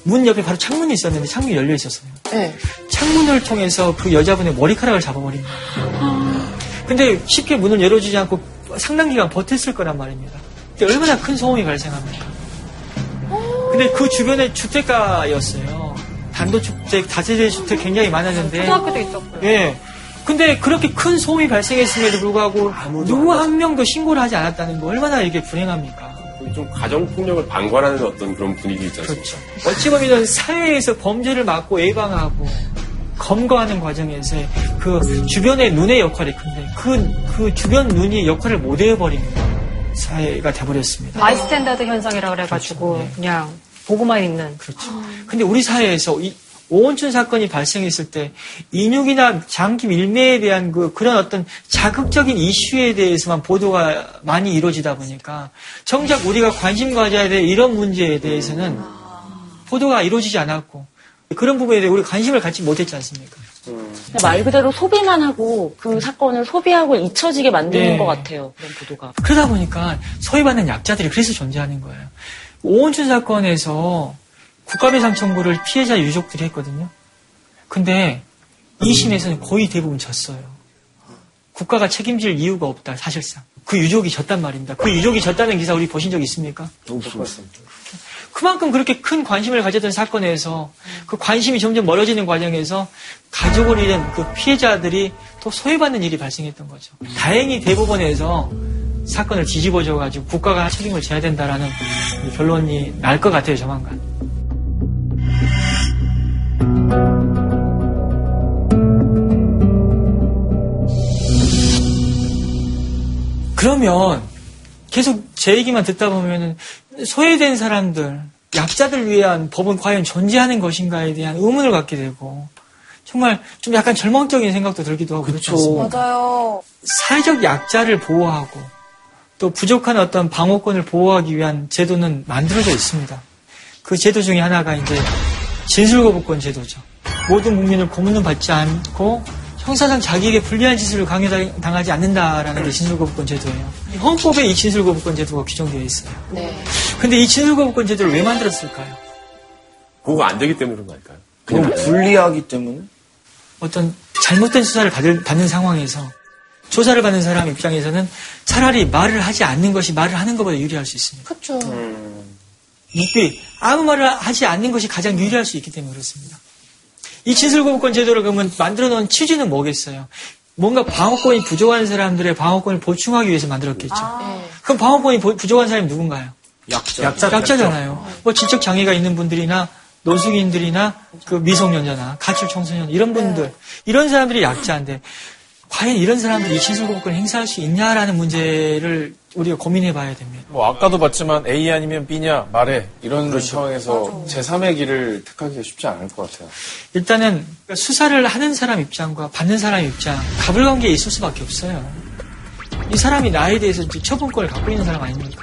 문 옆에 바로 창문이 있었는데 창문이 열려 있었어요. 네. 창문을 통해서 그 여자분의 머리카락을 잡아버린 거예요. 근데 쉽게 문을 열어주지 않고 상당 기간 버텼을 거란 말입니다. 근데 얼마나 큰 소음이 발생합니까? 근데 그 주변에 주택가였어요. 단독주택, 다세대 주택 굉장히 많았는데. 초등학교도 있었고요. 예. 근데 그렇게 큰 소음이 발생했음에도 불구하고 누구 한 명도 신고를 하지 않았다는 거 얼마나 이게 불행합니까? 좀 가정폭력을 방관하는 어떤 그런 분위기 있지 않습니까? 그렇죠. 어찌 보면 사회에서 범죄를 막고 예방하고 검거하는 과정에서 그 주변의 눈의 역할이 큰데 그, 그 주변 눈이 역할을 못 해버리는 사회가 돼버렸습니다. bystander 현상이라 그래가지고 그렇죠. 네. 그냥 보고만 있는. 그렇죠. 근데 우리 사회에서 이 오원춘 사건이 발생했을 때 인육이나 장기 밀매에 대한 그 그런 어떤 자극적인 이슈에 대해서만 보도가 많이 이루어지다 보니까 정작 우리가 관심 가져야 될 이런 문제에 대해서는 보도가 이루어지지 않았고 그런 부분에 대해 우리 관심을 갖지 못했지 않습니까? 말 그대로 소비만 하고 그 사건을 소비하고 잊혀지게 만드는 네. 것 같아요. 그런 보도가. 그러다 보니까 소외받는 약자들이 그래서 존재하는 거예요. 오원춘 사건에서 국가배상 청구를 피해자 유족들이 했거든요. 근데 2심에서는 거의 대부분 졌어요. 국가가 책임질 이유가 없다, 사실상. 그 유족이 졌단 말입니다. 그 유족이 졌다는 기사 우리 보신 적 있습니까? 없습니다. 그만큼 그렇게 큰 관심을 가졌던 사건에서 그 관심이 점점 멀어지는 과정에서 가족을 잃은 그 피해자들이 또 소외받는 일이 발생했던 거죠. 다행히 대법원에서 사건을 뒤집어줘가지고 국가가 책임을 져야 된다라는 이 결론이 날 것 같아요, 조만간. 그러면 계속 제 얘기만 듣다 보면은 소외된 사람들, 약자들 위한 법은 과연 존재하는 것인가에 대한 의문을 갖게 되고 정말 좀 약간 절망적인 생각도 들기도 하고 그렇죠. 맞아요. 사회적 약자를 보호하고 또 부족한 어떤 방어권을 보호하기 위한 제도는 만들어져 있습니다. 그 제도 중에 하나가 이제 진술거부권 제도죠. 모든 국민을 고문을 받지 않고 형사상 자기에게 불리한 짓을 강요당하지 않는다라는 게 진술거부권 제도예요. 헌법에 이 진술거부권 제도가 규정되어 있어요. 네. 근데 이 진술거부권 제도를 왜 만들었을까요? 보고가 안 되기 때문에 그런 거 아닐까요? 그냥 불리하기 때문에? 어떤 잘못된 수사를 받을, 받는 상황에서 조사를 받는 사람 입장에서는 차라리 말을 하지 않는 것이 말을 하는 것보다 유리할 수 있습니다. 그렇죠. 묵비 아무 말을 하지 않는 것이 가장 유리할 수 있기 때문에 그렇습니다. 이 진술거부권 제도를 그러면 만들어 놓은 취지는 뭐겠어요? 뭔가 방어권이 부족한 사람들의 방어권을 보충하기 위해서 만들었겠죠. 그럼 방어권이 보- 부족한 사람이 누군가요? 약자. 약자 잖아요. 뭐 지적 장애가 있는 분들이나 노숙인들이나 그 미성년자나 가출 청소년 이런 분들 이런 사람들이 약자인데 과연 이런 사람들이 이 진술거부권을 행사할 수 있냐라는 문제를 우리가 고민해 봐야 됩니다. 뭐 아까도 봤지만 A 아니면 B냐 말해 이런 상황에서 제3의 길을 택하기가 쉽지 않을 것 같아요. 일단은 수사를 하는 사람 입장과 받는 사람 입장 가불관계에 있을 수밖에 없어요. 이 사람이 나에 대해서 이제 처분권을 갖고 있는 사람 아닙니까?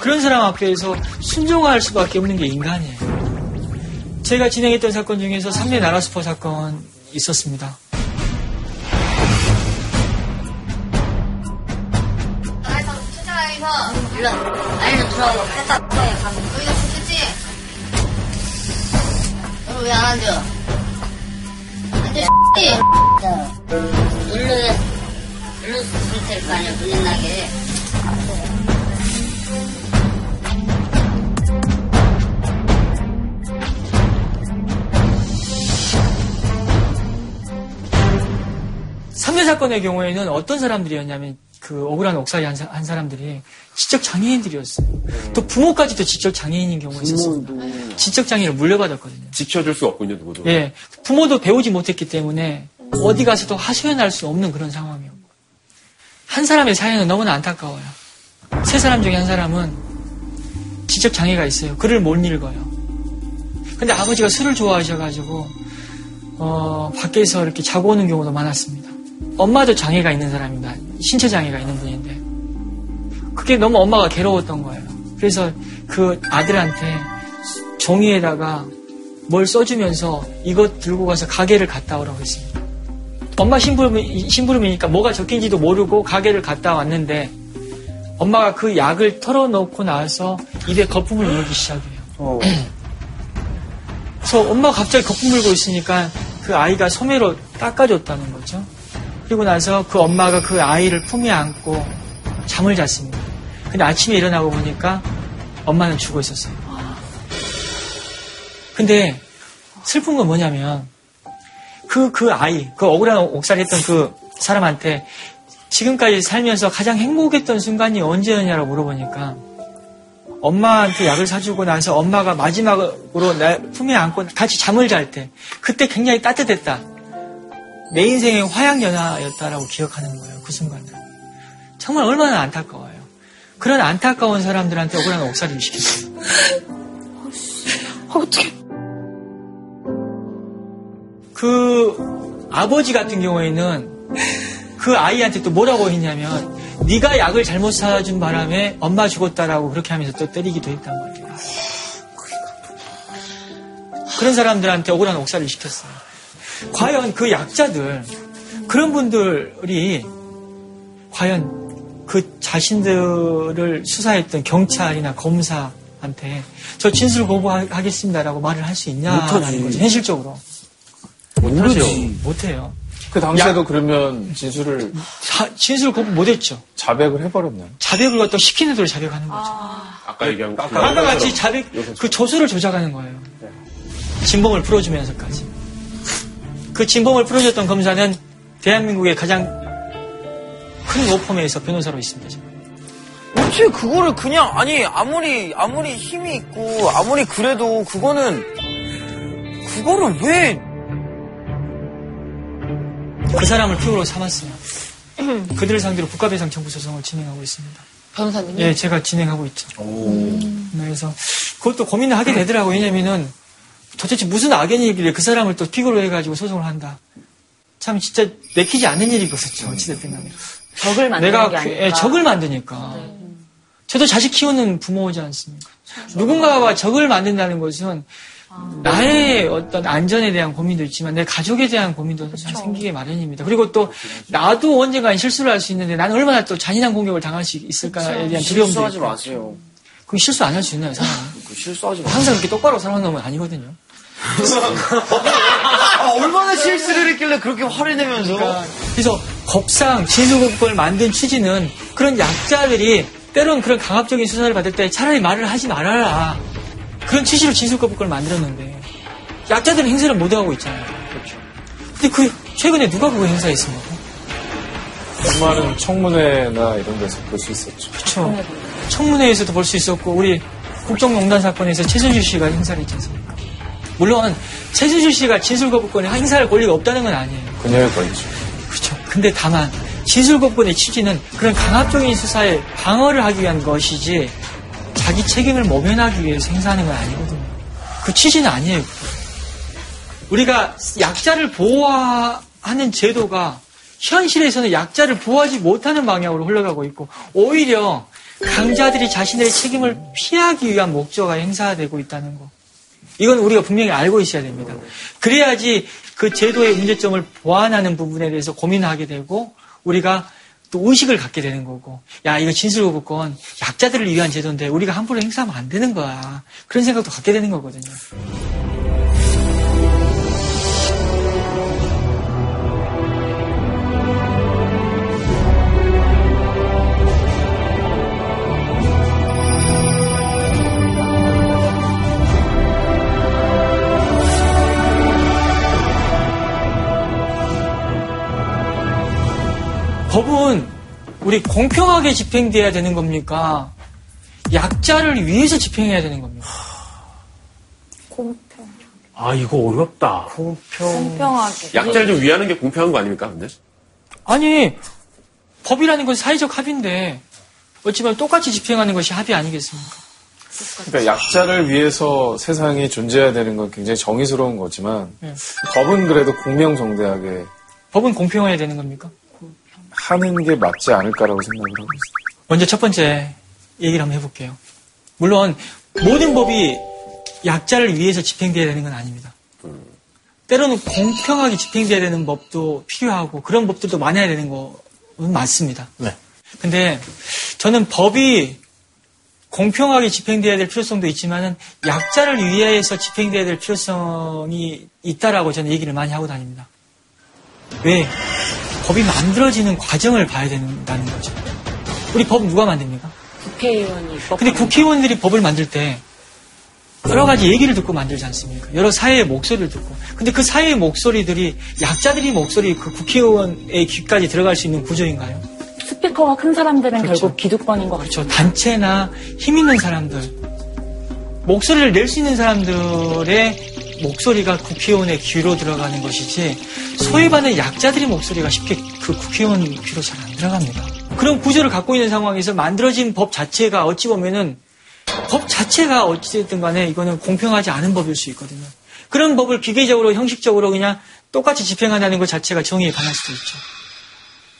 그런 사람 앞에서 순종할 수밖에 없는 게 인간이에요. 제가 진행했던 사건 중에서 3례 나라수포 사건 있었습니다. 일로 아니면 들어가고 회사 거에 가면 여기가 좋겠지? 너는 왜안 앉아? 앉아 씨 누르 누르 상태일 거 아니야 나게 삼례 사건의 경우에는 어떤 사람들이었냐면 그 억울한 옥살이 한, 사, 한 사람들이 지적 장애인들이었어요. 또 부모까지도 지적 장애인인 경우가 있었습니다. 지적 장애를 물려받았거든요. 지켜줄 수 없군요, 누구도. 예, 부모도 배우지 못했기 때문에 어디 가서도 하소연할 수 없는 그런 상황이었고 한 사람의 사연은 너무나 안타까워요. 세 사람 중에 한 사람은 지적 장애가 있어요. 글을 못 읽어요. 근데 아버지가 술을 좋아하셔가지고 어, 밖에서 이렇게 자고 오는 경우도 많았습니다. 엄마도 장애가 있는 사람입니다. 신체 장애가 있는 분인데 그게 너무 엄마가 괴로웠던 거예요. 그래서 그 아들한테 종이에다가 뭘 써주면서 이것 들고 가서 가게를 갔다 오라고 했습니다. 엄마 심부름, 심부름이니까 뭐가 적힌지도 모르고 가게를 갔다 왔는데 엄마가 그 약을 털어놓고 나서 입에 거품을 물기 시작해요. 그래서 엄마가 갑자기 거품 물고 있으니까 그 아이가 소매로 닦아줬다는 거죠. 그리고 나서 그 엄마가 그 아이를 품에 안고 잠을 잤습니다. 근데 아침에 일어나고 보니까 엄마는 죽어 있었어요. 근데 슬픈 건 뭐냐면 그, 그 아이, 그 억울한 옥살이 했던 그 사람한테 지금까지 살면서 가장 행복했던 순간이 언제였냐고 물어보니까 엄마한테 약을 사주고 나서 엄마가 마지막으로 내 품에 안고 같이 잠을 잘 때 그때 굉장히 따뜻했다. 내 인생의 화양연화였다라고 기억하는 거예요. 그 순간을. 정말 얼마나 안타까워요. 그런 안타까운 사람들한테 억울한 옥살이를 시켰어요. 어떻게? 그 아버지 같은 경우에는 그 아이한테 또 뭐라고 했냐면 네가 약을 잘못 사준 바람에 엄마 죽었다라고 그렇게 하면서 또 때리기도 했단 말이에요. 그런 사람들한테 억울한 옥살이를 시켰어요. 과연 그 약자들 그런 분들이 과연 그 자신들을 수사했던 경찰이나 검사한테 저 진술 거부하겠습니다라고 말을 할 수 있냐라는 못하지. 거죠. 현실적으로 모르죠. 못해요. 그 당시에도 그러면 진술을 자- 진술 거부 못했죠. 자백을 해버렸나요? 자백을 갖다 시키는 대로 자백하는 거죠. 아 까 얘기한 거. 아까 같이 자백 그 조수를 조작하는 거예요. 진범을 풀어주면서까지. 그 진범을 풀어줬던 검사는 대한민국의 가장 큰 로펌에서 변호사로 있습니다. 지금. 어떻게 그거를 그냥 아니 아무리 아무리 힘이 있고 아무리 그래도 그거는 그거를 왜 그 사람을 피고로 삼았어요. 그들을 상대로 국가배상 청구 소송을 진행하고 있습니다. 변호사님이? 예, 제가 진행하고 있죠. 네, 그래서 그것도 고민을 하게 되더라고요. 왜냐면은 도대체 무슨 악연이길래 그 사람을 또 피고로 해가지고 소송을 한다. 참 진짜 내키지 않는 일이거든요. 어찌됐든 간에. 적을 만드는 내가 게 그- 아니까. 예, 적을 만드니까. 저도 자식 키우는 부모지 않습니까? 누군가와 적을 만든다는 것은 나의 어떤 안전에 대한 고민도 있지만 내 가족에 대한 고민도 생기게 마련입니다. 그리고 또 나도 언젠간 실수를 할 수 있는데 나는 얼마나 또 잔인한 공격을 당할 수 있을까에 대한 두려움도 실수하지 있고. 마세요. 그럼 실수 안 할 수 있나요, 사람은? 그 실수하지 마세요. 항상 이렇게 똑바로 살아가는 건 아니거든요. 아, 얼마나 실수를 했길래 그렇게 화를 내면서 그래서 법상 진술거부권을 만든 취지는 그런 약자들이 때론 그런 강압적인 수사를 받을 때 차라리 말을 하지 말아라. 그런 취지로 진술거부권을 만들었는데 약자들은 행사를 못하고 있잖아요. 그렇죠. 근데 그 최근에 누가 그거 행사했습니까? 엄마는 청문회나 이런 데서 볼 수 있었죠. 그렇죠. 청문회에서도 볼 수 있었고 우리 국정농단 사건에서 최순실 씨가 행사를 했지 않습니까? 물론 최순실 씨가 진술 거부권에 행사할 권리가 없다는 건 아니에요. 그녀의 권리죠. 그렇죠. 근데 다만 진술 거부권의 취지는 그런 강압적인 수사에 방어를 하기 위한 것이지 자기 책임을 모면하기 위해서 행사하는 건 아니거든요. 그 취지는 아니에요. 우리가 약자를 보호하는 제도가 현실에서는 약자를 보호하지 못하는 방향으로 흘러가고 있고 오히려 강자들이 자신의 책임을 피하기 위한 목적가 행사되고 있다는 거. 이건 우리가 분명히 알고 있어야 됩니다. 그래야지 그 제도의 문제점을 보완하는 부분에 대해서 고민하게 되고 우리가 또 의식을 갖게 되는 거고 야 이거 진술거부권 약자들을 위한 제도인데 우리가 함부로 행사하면 안 되는 거야. 그런 생각도 갖게 되는 거거든요. 법은 우리 공평하게 집행돼야 되는 겁니까? 약자를 위해서 집행해야 되는 겁니까? 공평. 아, 이거 어렵다. 공평. 공평하게. 약자를 좀 위하는 게 공평한 거 아닙니까, 근데? 아니, 법이라는 건 사회적 합의인데, 어찌보면 똑같이 집행하는 것이 합의 아니겠습니까? 그러니까 약자를 위해서 세상이 존재해야 되는 건 굉장히 정의스러운 거지만 네. 법은 그래도 공명정대하게 법은 공평해야 되는 겁니까? 하는 게 맞지 않을까라고 생각을 하고 있습니다. 먼저 첫 번째 얘기를 한번 해볼게요. 물론 모든 법이 약자를 위해서 집행돼야 되는 건 아닙니다. 때로는 공평하게 집행돼야 되는 법도 필요하고 그런 법들도 많아야 되는 거는 맞습니다. 네. 근데 저는 법이 공평하게 집행돼야 될 필요성도 있지만은 약자를 위해서 집행돼야 될 필요성이 있다라고 저는 얘기를 많이 하고 다닙니다. 왜? 법이 만들어지는 과정을 봐야 된다는 거죠. 우리 법 누가 만듭니까? 국회의원이 법 근데 국회의원들이 법을 만들 때 여러 가지 얘기를 듣고 만들지 않습니까? 여러 사회의 목소리를 듣고. 근데 그 사회의 목소리들이 약자들이 목소리 그 국회의원의 귀까지 들어갈 수 있는 구조인가요? 스피커가 큰 사람들은 그렇죠. 결국 기득권인 것 같아요. 그렇죠. 단체나 힘 있는 사람들, 목소리를 낼 수 있는 사람들의 목소리가 국회의원의 귀로 들어가는 것이지 소위 받는 약자들의 목소리가 쉽게 그 국회의원 귀로 잘 안 들어갑니다. 그런 구조를 갖고 있는 상황에서 만들어진 법 자체가 어찌 보면은 법 자체가 어찌됐든 간에 이거는 공평하지 않은 법일 수 있거든요. 그런 법을 기계적으로 형식적으로 그냥 똑같이 집행한다는 것 자체가 정의에 반할 수도 있죠.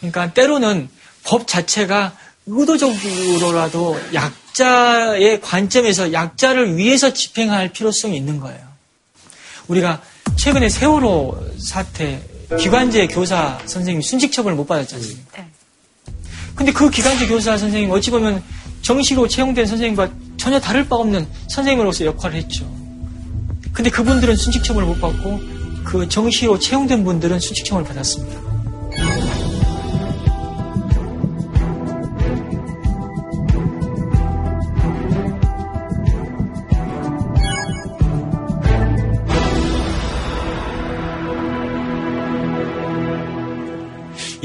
그러니까 때로는 법 자체가 의도적으로라도 약자의 관점에서 약자를 위해서 집행할 필요성이 있는 거예요. 우리가 최근에 세월호 사태 기관제 교사 선생님이 순직 처벌을 못 받았지 않습니까? 근데 그 기관제 교사 선생님 어찌 보면 정시로 채용된 선생님과 전혀 다를 바 없는 선생님으로서 역할을 했죠. 근데 그분들은 순직 처벌을 못 받고 그 정시로 채용된 분들은 순직 처벌을 받았습니다.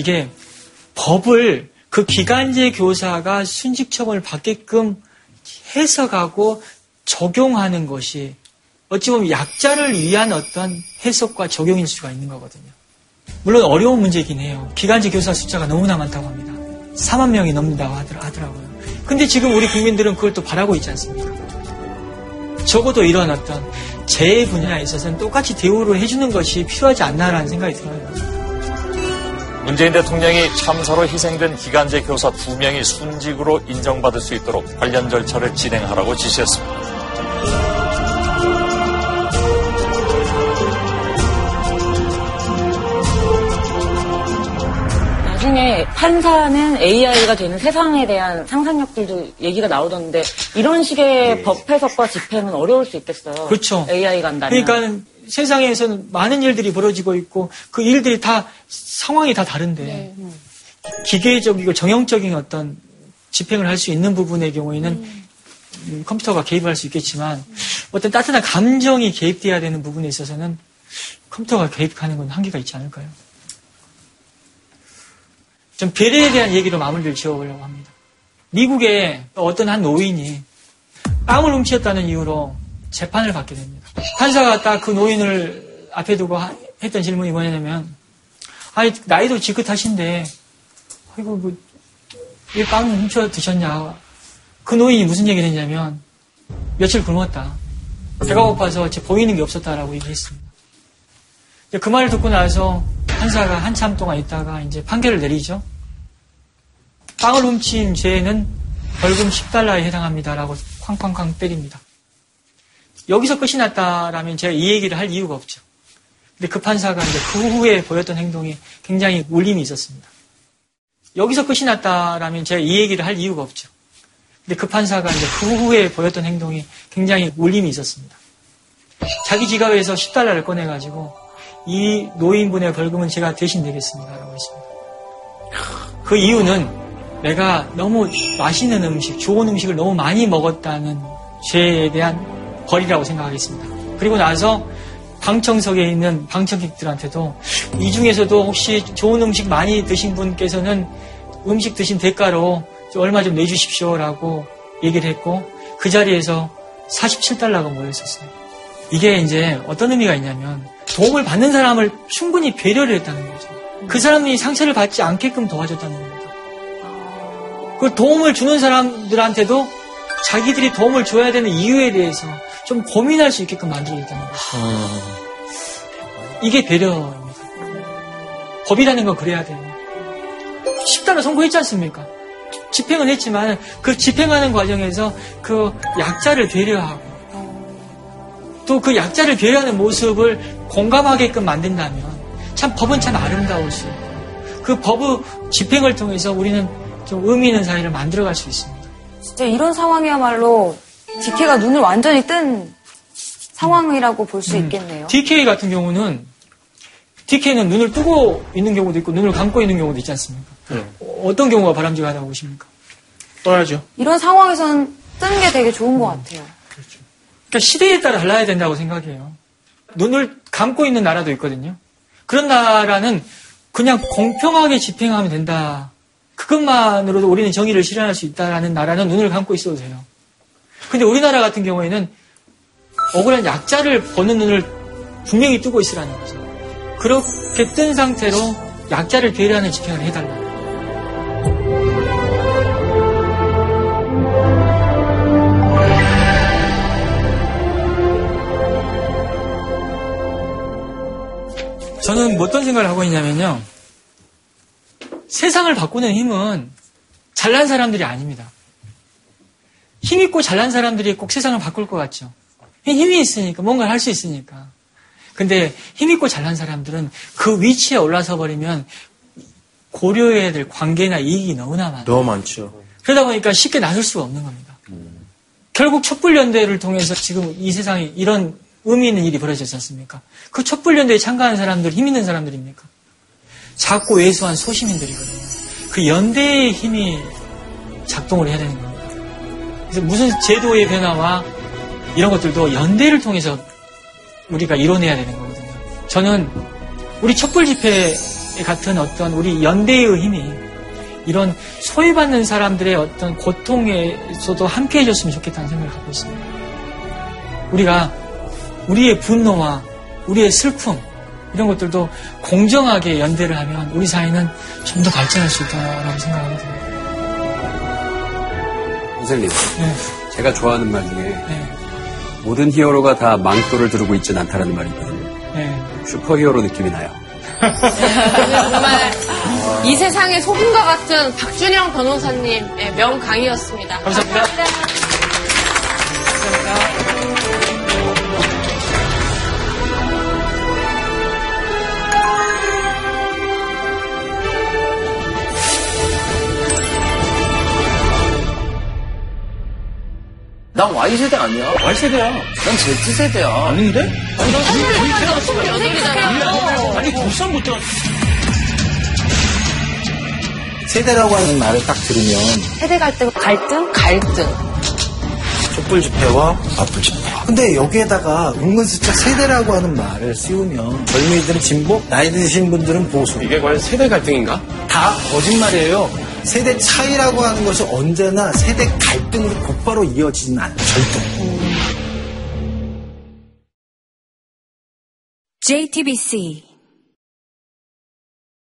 이게 법을 그 기간제 교사가 순직 처벌을 받게끔 해석하고 적용하는 것이 어찌 보면 약자를 위한 어떤 해석과 적용일 수가 있는 거거든요. 물론 어려운 문제이긴 해요. 기간제 교사 숫자가 너무나 많다고 합니다. 4만 명이 넘는다고 하더라고요. 근데 지금 우리 국민들은 그걸 또 바라고 있지 않습니까? 적어도 이런 어떤 제 분야에 있어서는 똑같이 대우를 해주는 것이 필요하지 않나라는 생각이 들어요. 문재인 대통령이 참사로 희생된 기간제 교사 두 명이 순직으로 인정받을 수 있도록 관련 절차를 진행하라고 지시했습니다. 나중에 판사는 AI가 되는 세상에 대한 상상력들도 얘기가 나오던데 이런 식의 법 해석과 집행은 어려울 수 있겠어요. 그렇죠. AI가 한다면. 그러니까 세상에서는 많은 일들이 벌어지고 있고 그 일들이 다 상황이 다 다른데 기계적이고 정형적인 어떤 집행을 할 수 있는 부분의 경우에는 음, 컴퓨터가 개입할 수 있겠지만 어떤 따뜻한 감정이 개입돼야 되는 부분에 있어서는 컴퓨터가 개입하는 건 한계가 있지 않을까요? 좀 배려에 대한 얘기로 마무리를 지어보려고 합니다. 미국의 어떤 한 노인이 빵을 훔쳤다는 이유로 재판을 받게 됩니다. 판사가 딱 그 노인을 앞에 두고 하- 했던 질문이 뭐냐면, 아니, 나이도 지긋하신데, 아이고, 뭐, 왜 빵을 훔쳐 드셨냐. 그 노인이 무슨 얘기를 했냐면, 며칠 굶었다. 배가 고파서 제 보이는 게 없었다라고 얘기했습니다. 그 말을 듣고 나서 판사가 한참 동안 있다가 이제 판결을 내리죠. 빵을 훔친 죄는 벌금 10달러에 해당합니다라고 쾅쾅쾅 때립니다. 여기서 끝이 났다라면 제가 이 얘기를 할 이유가 없죠. 근데 그 판사가 이제 그 후에 보였던 행동이 굉장히 울림이 있었습니다. 여기서 끝이 났다라면 제가 이 얘기를 할 이유가 없죠. 근데 그 판사가 이제 그 후에 보였던 행동이 굉장히 울림이 있었습니다. 자기 지갑에서 10달러를 꺼내가지고 이 노인분의 벌금은 제가 대신 내겠습니다 라고 했습니다. 그 이유는 내가 너무 맛있는 음식, 좋은 음식을 너무 많이 먹었다는 죄에 대한 벌이라고 생각하겠습니다. 그리고 나서 방청석에 있는 방청객들한테도 이 중에서도 혹시 좋은 음식 많이 드신 분께서는 음식 드신 대가로 좀 얼마 좀 내주십시오라고 얘기를 했고 그 자리에서 47달러가 모였었어요. 이게 이제 어떤 의미가 있냐면 도움을 받는 사람을 충분히 배려를 했다는 거죠. 그 사람이 상처를 받지 않게끔 도와줬다는 겁니다. 그 도움을 주는 사람들한테도 자기들이 도움을 줘야 되는 이유에 대해서 좀 고민할 수 있게끔 만들어줬다는 거죠. 이게 배려입니다. 법이라는 건 그래야 돼요. 10달러 선고했지 않습니까? 집행은 했지만 그 집행하는 과정에서 그 약자를 배려하고 또 그 약자를 배려하는 모습을 공감하게끔 만든다면 참 법은 참 아름다울 수 있고 그 법의 집행을 통해서 우리는 좀 의미 있는 사회를 만들어갈 수 있습니다. 진짜 이런 상황이야말로 디케가 눈을 완전히 뜬 상황이라고 볼 음. 수 있겠네요. DK 같은 경우는 DK는 눈을 뜨고 있는 경우도 있고 눈을 감고 있는 경우도 있지 않습니까? 어, 어떤 경우가 바람직하다고 보십니까? 떠야죠. 이런 상황에선 뜬게 되게 좋은 것 같아요. 그러니까 시대에 따라 달라야 된다고 생각해요. 눈을 감고 있는 나라도 있거든요. 그런 나라는 그냥 공평하게 집행하면 된다. 그것만으로도 우리는 정의를 실현할 수 있다라는 나라는 눈을 감고 있어도 돼요. 근데 우리나라 같은 경우에는 억울한 약자를 보는 눈을 분명히 뜨고 있으라는 거죠. 그렇게 뜬 상태로 약자를 배려하는 집행을 해달라. 저는 뭐 어떤 생각을 하고 있냐면요. 세상을 바꾸는 힘은 잘난 사람들이 아닙니다. 힘있고 잘난 사람들이 꼭 세상을 바꿀 것 같죠. 힘이 있으니까, 뭔가를 할 수 있으니까. 근데 힘있고 잘난 사람들은 그 위치에 올라서 버리면 고려해야 될 관계나 이익이 너무나 많아요. 너무 많죠. 그러다 보니까 쉽게 나설 수가 없는 겁니다. 결국 촛불연대를 통해서 지금 이 세상에 이런 의미 있는 일이 벌어졌지 않습니까? 그 촛불연대에 참가한 사람들, 힘 있는 사람들입니까? 작고 왜소한 소시민들이거든요. 그 연대의 힘이 작동을 해야 되는 겁니다. 그래서 무슨 제도의 변화와 이런 것들도 연대를 통해서 우리가 이뤄내야 되는 거거든요. 저는 우리 촛불 집회 같은 어떤 우리 연대의 힘이 이런 소외받는 사람들의 어떤 고통에서도 함께 해줬으면 좋겠다는 생각을 갖고 있습니다. 우리가 우리의 분노와 우리의 슬픔 이런 것들도 공정하게 연대를 하면 우리 사회는 좀 더 발전할 수 있다고 생각하게 됩니다. 선생님, 네. 제가 좋아하는 말 중에 모든 히어로가 다 망토를 두르고 있진 않다라는 말이 있거든요. 네. 슈퍼히어로 느낌이 나요. 정말 이 세상의 소금과 같은 박준영 변호사님의 명강의였습니다. 감사합니다. 난 Y세대 아니야. Y세대야. 난 Z세대야. 아닌데? 아니, 난 아니, 부산부터. 세대라고 하는 말을 딱 들으면 세대 갈등, 갈등? 갈등. 촛불 집회와 맞불 집회. 근데 여기에다가 은근 슬쩍 세대라고 하는 말을 씌우면 젊은이들은 진보, 나이 드신 분들은 보수. 이게 과연 세대 갈등인가? 다 거짓말이에요. 세대 차이라고 하는 것이 언제나 세대 갈등으로 곧바로 이어지진 않아요. 절대. JTBC